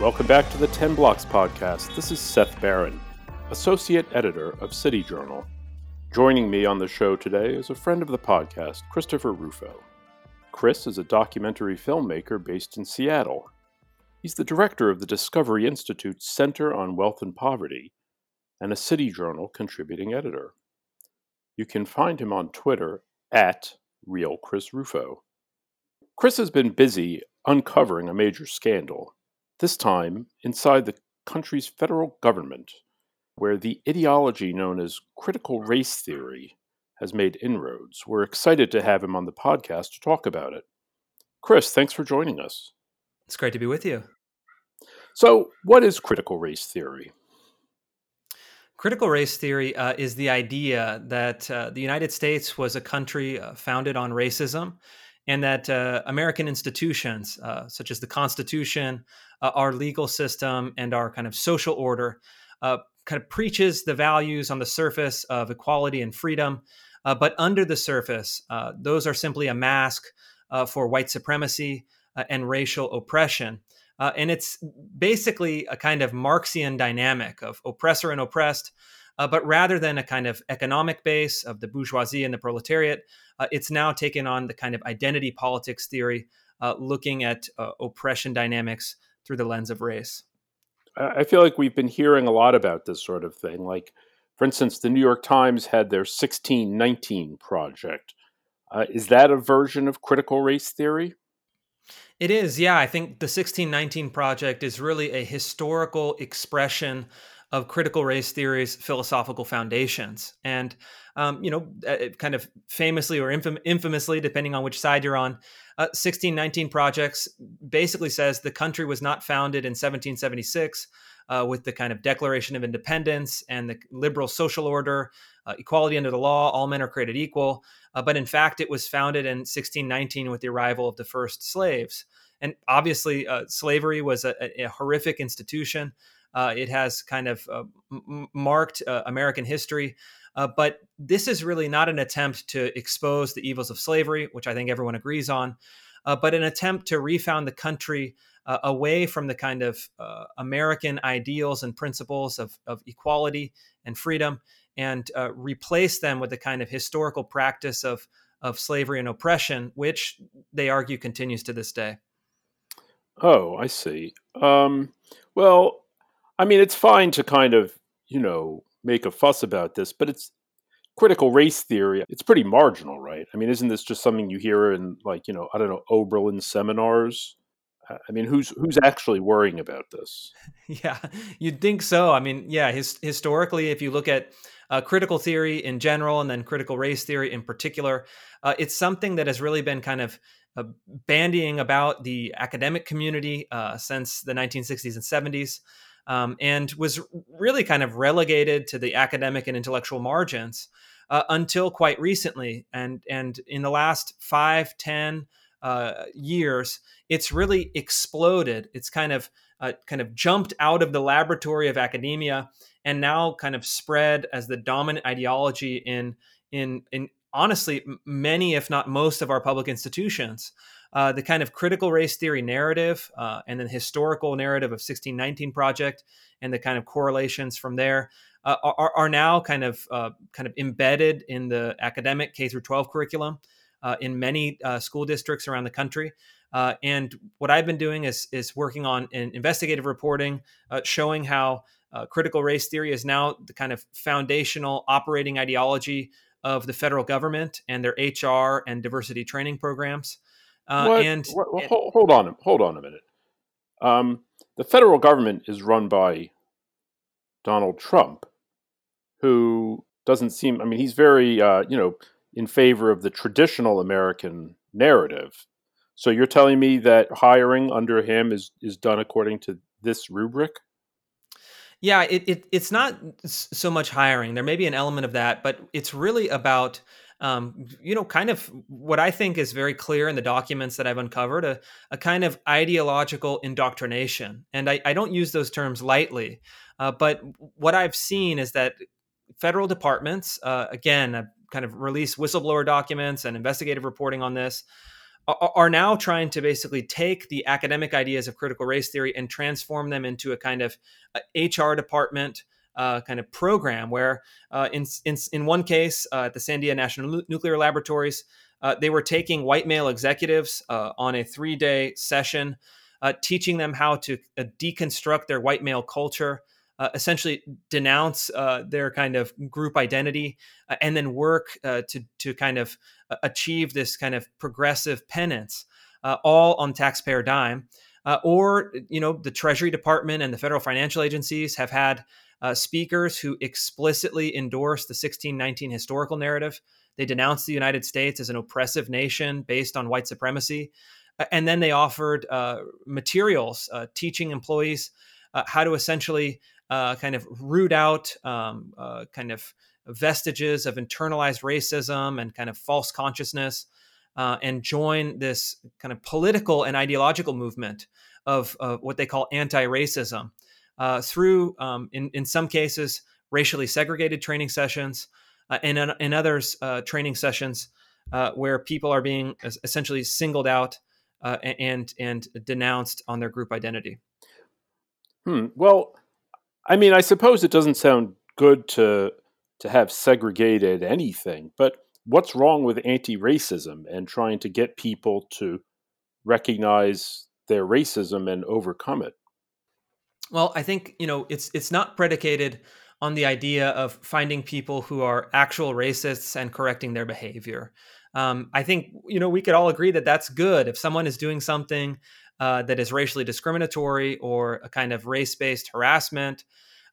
Welcome back to the 10 Blocks podcast. This is Seth Barron, Associate Editor of City Journal. Joining me on the show today is a friend of the podcast, Christopher Rufo. Chris is a documentary filmmaker based in Seattle. He's the director of the Discovery Institute's Center on Wealth and Poverty and a City Journal contributing editor. You can find him on Twitter at Real Chris Rufo. Chris has been busy uncovering a major scandal this time inside the country's federal government, where the ideology known as critical race theory has made inroads. We're excited to have him on the podcast to talk about it. Chris, thanks for joining us. It's great to be with you. So, what is critical race theory? Critical race theory uh, is the idea that uh, the United States was a country uh, founded on racism and that uh, American institutions, uh, such as the Constitution, uh, our legal system, and our kind of social order, uh, kind of preaches the values on the surface of equality and freedom, uh, but under the surface, uh, those are simply a mask for white supremacy and racial oppression. and it's basically a kind of Marxian dynamic of oppressor and oppressed, uh, but rather than a kind of economic base of the bourgeoisie and the proletariat, uh, it's now taken on the kind of identity politics theory, uh, looking at uh, oppression dynamics through the lens of race. I feel like we've been hearing a lot about this sort of thing. Like, for instance, the New York Times had their 1619 project. Uh, is that a version of critical race theory? It is, yeah. I think the 1619 project is really a historical expression of critical race theory's philosophical foundations. And, um, you know, kind of famously or infam- infamously, depending on which side you're on, uh, 1619 Projects basically says the country was not founded in 1776 uh, with the kind of Declaration of Independence and the liberal social order, uh, equality under the law, all men are created equal. Uh, but in fact, it was founded in 1619 with the arrival of the first slaves. And obviously, uh, slavery was a, a, horrific institution. Uh, it has kind of uh, m- marked uh, American history. Uh, but this is really not an attempt to expose the evils of slavery, which I think everyone agrees on, uh, but an attempt to refound the country uh, away from the kind of American ideals and principles of, of, equality and freedom and replace them with the kind of historical practice of, of slavery and oppression, which they argue continues to this day. Oh, I see. Um, well, I mean, it's fine to kind of, you know, make a fuss about this, but it's critical race theory. It's pretty marginal, right? I mean, isn't this just something you hear in, like, you know, I don't know, Oberlin seminars? I mean, who's who's actually worrying about this? Yeah, you'd think so. I mean, yeah, his, historically, if you look at uh, critical theory in general and then critical race theory in particular, uh, it's something that has really been kind of uh, bandying about the academic community uh, since the 1960s and 70s um, and was really kind of relegated to the academic and intellectual margins uh, until quite recently. And and in the last five, ten uh, years, it's really exploded. It's kind of uh, kind of jumped out of the laboratory of academia and now kind of spread as the dominant ideology in in in honestly many, if not most, of our public institutions uh, the kind of critical race theory narrative uh, and the historical narrative of 1619 project and the kind of correlations from there uh, are, are, now kind of uh, kind of embedded in the academic K through 12 curriculum uh, in many uh, school districts around the country. and what I've been doing is is working on investigative reporting, showing how critical race theory is now the kind of foundational operating ideology of the federal government and their HR and diversity training programs. Uh, and, what, hold, hold, on, hold on a minute. Um, the federal government is run by Donald Trump, who doesn't seem. I mean, he's very, uh, you know, in favor of the traditional American narrative. So you're telling me that hiring under him is is done according to this rubric? Yeah, it, it it's not so much hiring. There may be an element of that, but it's really about um, you know, kind of what I think is very clear in the documents that I've uncovered a, a kind of ideological indoctrination. And I, I don't use those terms lightly, uh, but what I've seen is that federal departments, uh, again, kind of release whistleblower documents and investigative reporting on this, are now trying to basically take the academic ideas of critical race theory and transform them into a kind of HR uh, department uh, kind of program where, uh, in, in, in one case, uh, at the Sandia National Nuclear Laboratories, uh, they were taking white male executives uh, on a three day session, teaching them how to deconstruct their white male culture. Essentially, denounce their kind of group identity, and then work to to kind of achieve this kind of progressive penance, all on taxpayer dime. Uh, or you know the treasury department and the federal financial agencies have had uh, speakers who explicitly endorse the 1619 historical narrative. They denounce the United States as an oppressive nation based on white supremacy. Uh, and then they offered uh, materials uh, teaching employees uh, how to essentially uh, kind of root out um, kind of vestiges of internalized racism and kind of false consciousness and join this kind of political and ideological movement of, of what they call anti racism uh, through, um, in, in some cases, racially segregated training sessions, uh, and in, others, uh, training sessions uh, where people are being essentially singled out uh, and and denounced on their group identity. Hmm. Well, I mean, I suppose it doesn't sound good to to have segregated anything, but what's wrong with anti-racism and trying to get people to recognize their racism and overcome it? Well, I think you know it's it's not predicated on the idea of finding people who are actual racists and correcting their behavior. Um, I think you know we could all agree that that's good if someone is doing something uh, that is racially discriminatory or a kind of race-based harassment.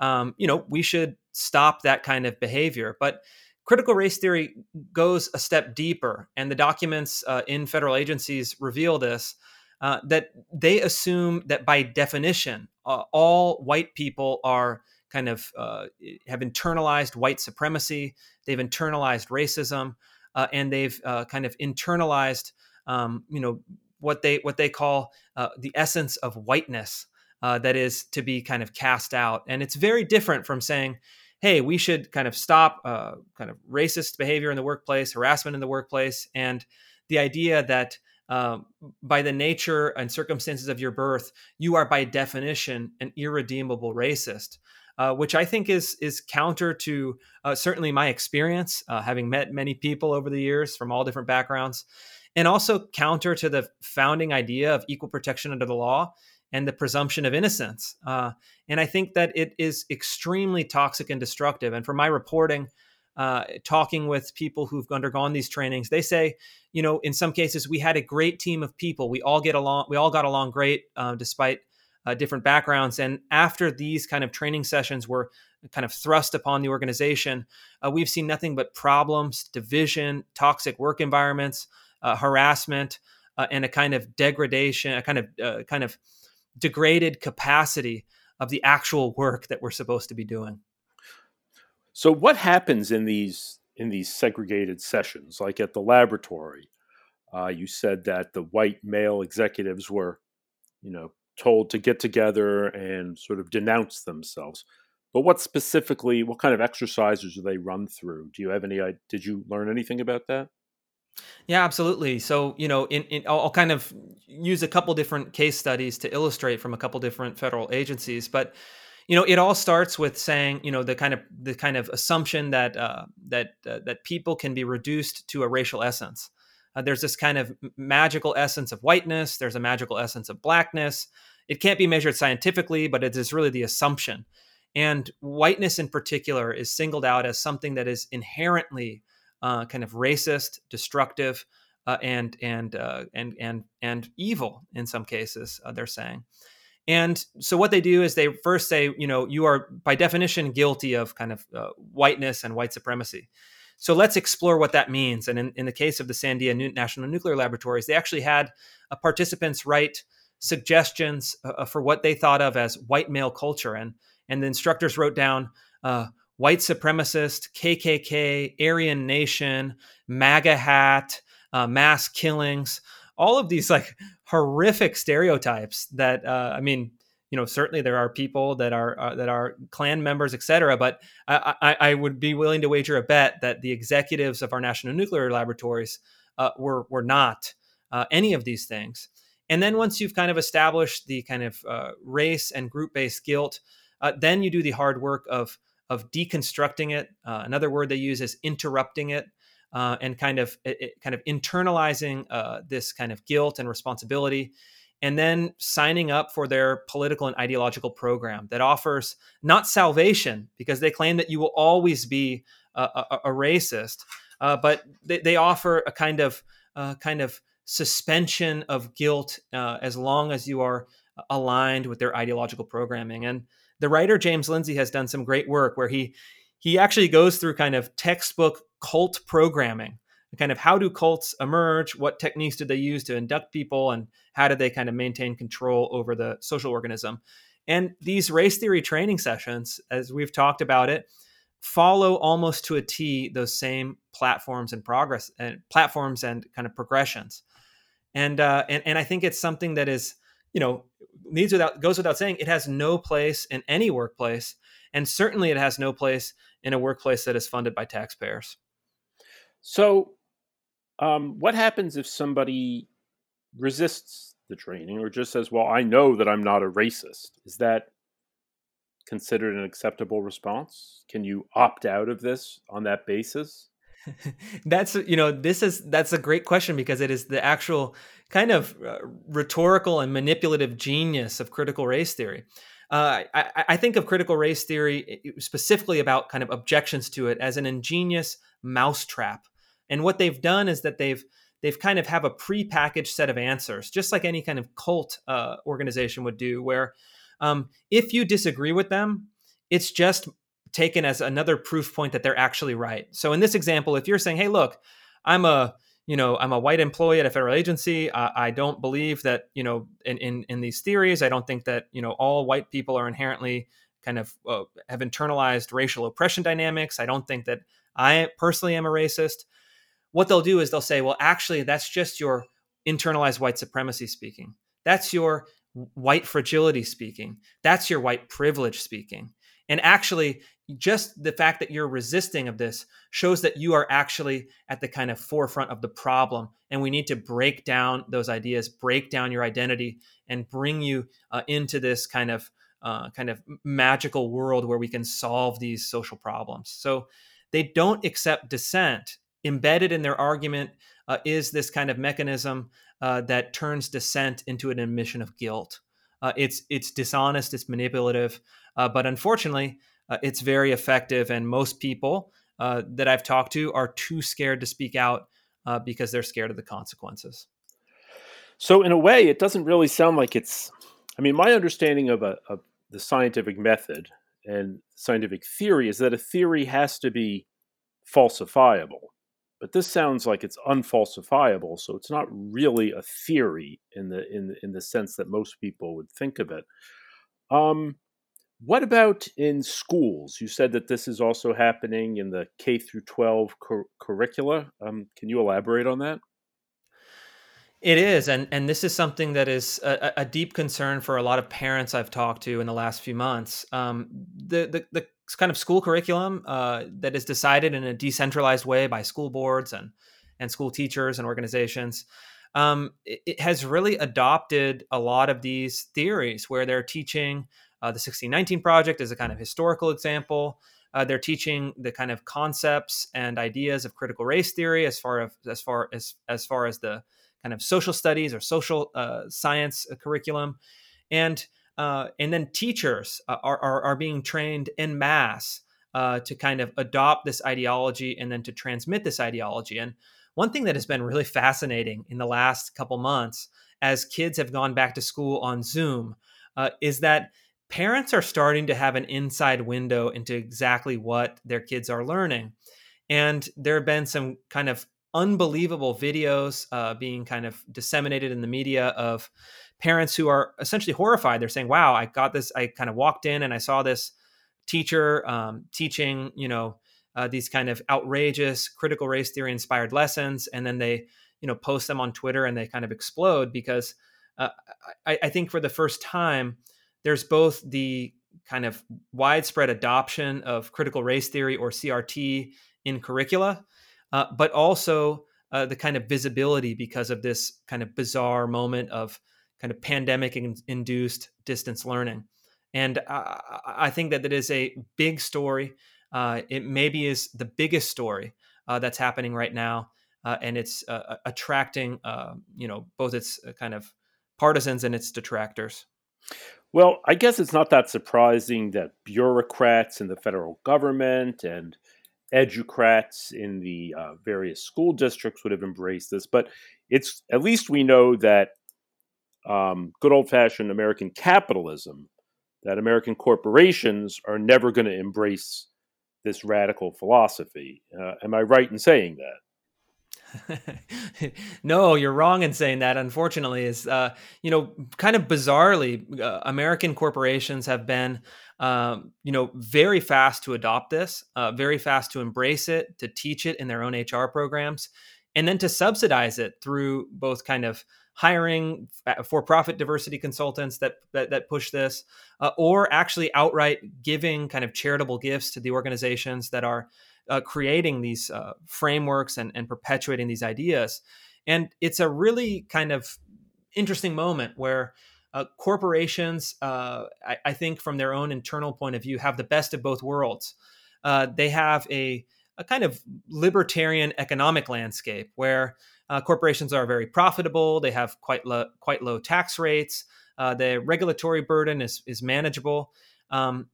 Um, you know, we should stop that kind of behavior. But critical race theory goes a step deeper, and the documents uh, in federal agencies reveal this. Uh, that they assume that by definition, uh, all white people are kind of uh, have internalized white supremacy, they've internalized racism, uh, and they've uh, kind of internalized, um, you know, what they what they call the essence of whiteness that is to be kind of cast out. And it's very different from saying, hey, we should kind of stop kind of racist behavior in the workplace, harassment in the workplace, and the idea that um, by the nature and circumstances of your birth, you are by definition an irredeemable racist. Uh, which I think is is counter to uh, certainly my experience, uh, having met many people over the years from all different backgrounds, and also counter to the founding idea of equal protection under the law and the presumption of innocence. Uh, and I think that it is extremely toxic and destructive. And for my reporting, uh, talking with people who've undergone these trainings, they say, you know, in some cases we had a great team of people. We all get along. We all got along great, uh, despite different backgrounds. And after these kind of training sessions were kind of thrust upon the organization, uh, we've seen nothing but problems, division, toxic work environments, uh, harassment, uh, and a kind of degradation, a kind of kind of degraded capacity of the actual work that we're supposed to be doing. So what happens in these in these segregated sessions, like at the laboratory? Uh, you said that the white male executives were, you know, told to get together and sort of denounce themselves. But what specifically, what kind of exercises do they run through? Do you have any? Did you learn anything about that? Yeah, absolutely. So, you know, in, in, I'll kind of use a couple different case studies to illustrate from a couple different federal agencies. But you know, it all starts with saying, you know, the kind of the kind of assumption that uh, that uh, that people can be reduced to a racial essence. Uh, there's this kind of magical essence of whiteness. There's a magical essence of blackness. It can't be measured scientifically, but it is really the assumption. And whiteness, in particular, is singled out as something that is inherently uh, kind of racist, destructive, uh, and and uh, and and and evil in some cases. they're saying. And so what they do is they first say, you know, you are by definition guilty of kind of uh, whiteness and white supremacy. So let's explore what that means. And in, in the case of the Sandia National Nuclear Laboratories, they actually had uh, participants write suggestions uh, uh, for what they thought of as white male culture. And, and the instructors wrote down uh, white supremacist, KKK, Aryan Nation, MAGA hat, uh, mass killings, all of these like horrific stereotypes that uh, I mean, you know, certainly there are people that are uh, that are Klan members, et cetera. But I, I, I, would be willing to wager a bet that the executives of our national nuclear laboratories uh, were were not. uh, any of these things. And then once you've kind of established the kind of uh, race and group based guilt, then you do the hard work of of deconstructing it. Uh, another word they use is interrupting it. Uh, and kind of it, kind of internalizing uh, this kind of guilt and responsibility, and then signing up for their political and ideological program that offers not salvation because they claim that you will always be a, a, a racist, uh, but they, they, offer a kind of uh, kind of suspension of guilt uh, as long as you are aligned with their ideological programming. And the writer James Lindsay has done some great work where he he actually goes through kind of textbook cult programming kind of how do cults emerge what techniques did they use to induct people and how did they kind of maintain control over the social organism. And these race theory training sessions as we've talked about it follow almost to a t those same platforms and progress and platforms and kind of progressions. And uh, and and I think it's something that is you know needs without goes without saying it has no place in any workplace, and certainly it has no place in a workplace that is funded by taxpayers. So, um, what happens if somebody resists the training or just says, "Well, I know that I'm not a racist"? Is that considered an acceptable response? Can you opt out of this on that basis? that's you know this is that's a great question because it is the actual kind of uh, rhetorical and manipulative genius of critical race theory. Uh, I, I, think of critical race theory specifically about kind of objections to it as an ingenious mousetrap. And what they've done is that they've they've kind of have a prepackaged set of answers, just like any kind of cult uh, organization would do, where um, if you disagree with them, it's just taken as another proof point that they're actually right. So in this example, if you're saying, "Hey, look, I'm a you know I'm a white employee at a federal agency. I, I don't believe that you know in, in in these theories. I don't think that you know all white people are inherently kind of uh, have internalized racial oppression dynamics. I don't think that I personally am a racist." What they'll do is they'll say, "Well, actually, that's just your internalized white supremacy speaking. That's your white fragility speaking. That's your white privilege speaking." And actually, just the fact that you're resisting of this shows that you are actually at the kind of forefront of the problem. And we need to break down those ideas break down your identity and bring you uh, into this kind of uh, kind of magical world where we can solve these social problems. So they don't accept dissent. Embedded in their argument uh, is this kind of mechanism uh, that turns dissent into an admission of guilt. Uh, it's it's dishonest it's manipulative uh, but unfortunately uh, it's very effective. And most people uh, that I've talked to are too scared to speak out uh, because they're scared of the consequences. So, in a way, it doesn't really sound like it's. I mean, my understanding of, a, of the scientific method and scientific theory is that a theory has to be falsifiable. But this sounds like it's unfalsifiable, so it's not really a theory in the in in the sense that most people would think of it. Um, what about in schools? You said that this is also happening in the K through 12 cur- curricula. Um, can you elaborate on that? It is, and and this is something that is a, a, deep concern for a lot of parents I've talked to in the last few months. Um, the, the, the kind of school curriculum uh, that is decided in a decentralized way by school boards and and school teachers and organizations. Um, it, it, has really adopted a lot of these theories where they're teaching uh, the 1619 Project is a kind of historical example. Uh, they're teaching the kind of concepts and ideas of critical race theory as far as as far as as far as the kind of social studies or social uh, science uh, curriculum, and uh, and then teachers uh, are, are, are being trained in mass to kind of adopt this ideology and then to transmit this ideology. And one thing that has been really fascinating in the last couple months, as kids have gone back to school on Zoom, is that parents are starting to have an inside window into exactly what their kids are learning. And there have been some kind of unbelievable videos uh, being kind of disseminated in the media of parents who are essentially horrified. They're saying, wow, I got this. I kind of walked in and I saw this teacher um, teaching, you know, uh, these kind of outrageous critical race theory inspired lessons. And then they, you know, post them on Twitter and they kind of explode because uh, I, I think for the first time, there's both the kind of widespread adoption of critical race theory or CRT in curricula, uh, but also uh, the kind of visibility because of this kind of bizarre moment of kind of pandemic induced distance learning. And I, I think that that is a big story. Uh, it maybe is the biggest story uh, that's happening right now, uh, and it's uh, attracting, you know, both its kind of partisans and its detractors. Well, I guess it's not that surprising that bureaucrats in the federal government and educrats in the uh, various school districts would have embraced this, but it's at least we know that um, good old fashioned American capitalism, that American corporations are never going to embrace this radical philosophy. Uh, am I right in saying that? no, you're wrong in saying that. Unfortunately, is uh, you know kind of bizarrely, uh, American corporations have been um, you know very fast to adopt this, uh, very fast to embrace it, to teach it in their own HR programs, and then to subsidize it through both kind of hiring for-profit diversity consultants that that, that push this, uh, or actually outright giving kind of charitable gifts to the organizations that are uh, creating these uh, frameworks and, and perpetuating these ideas. And it's a really kind of interesting moment where uh, corporations, uh, I, I, think, from their own internal point of view, have the best of both worlds. Uh, they have a, a kind of libertarian economic landscape where uh, corporations are very profitable. They have quite low, quite low tax rates. the regulatory burden is is manageable um,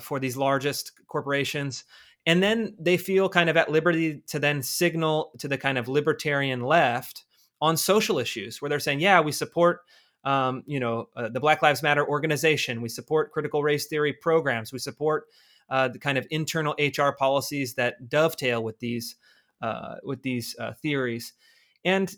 for these largest corporations and then they feel kind of at liberty to then signal to the kind of libertarian left on social issues where they're saying yeah we support um, you know uh, the black lives matter organization. We support critical race theory programs. We support uh, the kind of internal hr policies that dovetail with these uh, with these uh, theories. And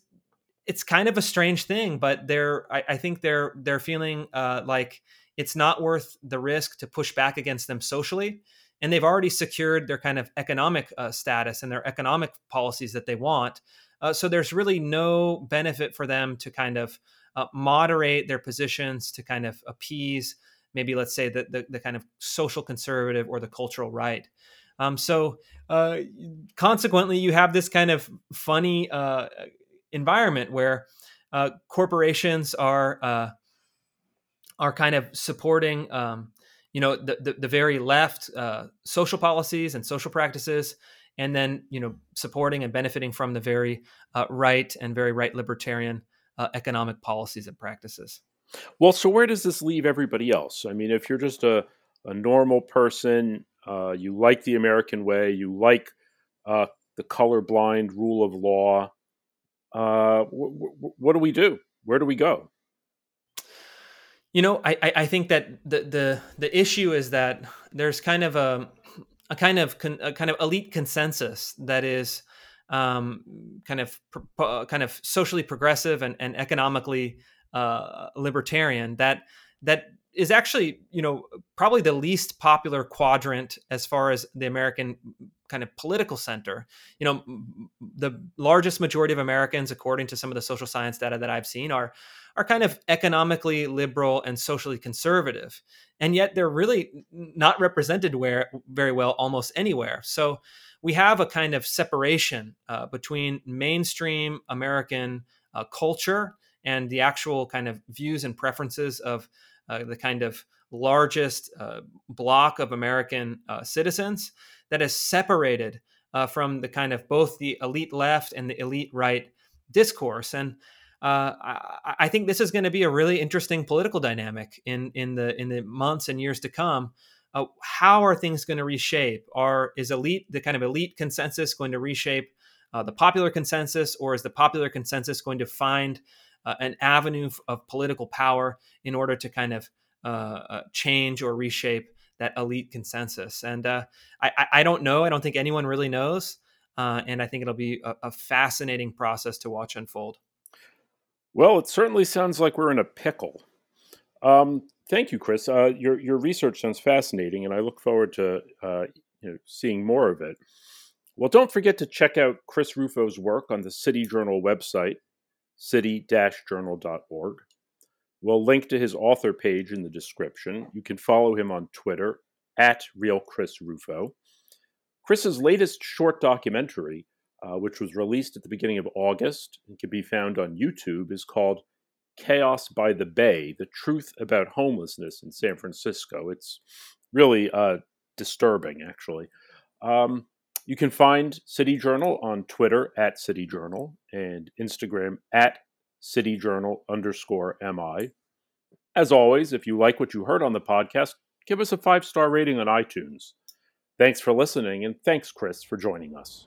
it's kind of a strange thing but they're i, I think they're they're feeling uh, like it's not worth the risk to push back against them socially and they've already secured their kind of economic uh, status and their economic policies that they want. Uh, so there's really no benefit for them to kind of uh, moderate their positions to kind of appease maybe let's say the, the, the kind of social conservative or the cultural right. Um, so uh, consequently, you have this kind of funny uh, environment where uh, corporations are are kind of supporting um, you know the the, the very left uh, social policies and social practices, and then you know supporting and benefiting from the very uh, right and very right libertarian uh, economic policies and practices. Well, so where does this leave everybody else? I mean, if you're just a a normal person, uh, you like the American way, you like uh, the colorblind rule of law. Uh, what do we do? Where do we go? You know, I, I think that the, the the issue is that there's kind of a a kind of con, a kind of elite consensus that is um, kind of kind of socially progressive and, and economically uh, libertarian that that is actually you know probably the least popular quadrant as far as the American kind of political center. You know, the largest majority of Americans, according to some of the social science data that I've seen, are are kind of economically liberal and socially conservative. And yet they're really not represented where, very well almost anywhere. So we have a kind of separation uh, between mainstream American uh, culture and the actual kind of views and preferences of uh, the kind of largest uh, block of American uh, citizens that is separated uh, from the kind of both the elite left and the elite right discourse. And uh, I, I, think this is going to be a really interesting political dynamic in in the in the months and years to come. Uh, how are things going to reshape? Are is elite the kind of elite consensus going to reshape uh, the popular consensus, or is the popular consensus going to find uh, an avenue of political power in order to kind of uh, change or reshape that elite consensus? And I, I don't know. I don't think anyone really knows. and I think it'll be a, a fascinating process to watch unfold. Well, it certainly sounds like we're in a pickle. Um, thank you, Chris. Uh, your your research sounds fascinating, and I look forward to uh, you know, seeing more of it. Well, don't forget to check out Chris Rufo's work on the City Journal website, city-journal.org. We'll link to his author page in the description. You can follow him on Twitter at Real Chris Rufo. Chris's latest short documentary uh, which was released at the beginning of August and can be found on YouTube, is called Chaos by the Bay The Truth About Homelessness in San Francisco. It's really uh, disturbing, actually. Um, you can find City Journal on Twitter at City Journal and Instagram at City Journal underscore MI. As always, if you like what you heard on the podcast, give us a five star rating on iTunes. Thanks for listening, and thanks, Chris, for joining us.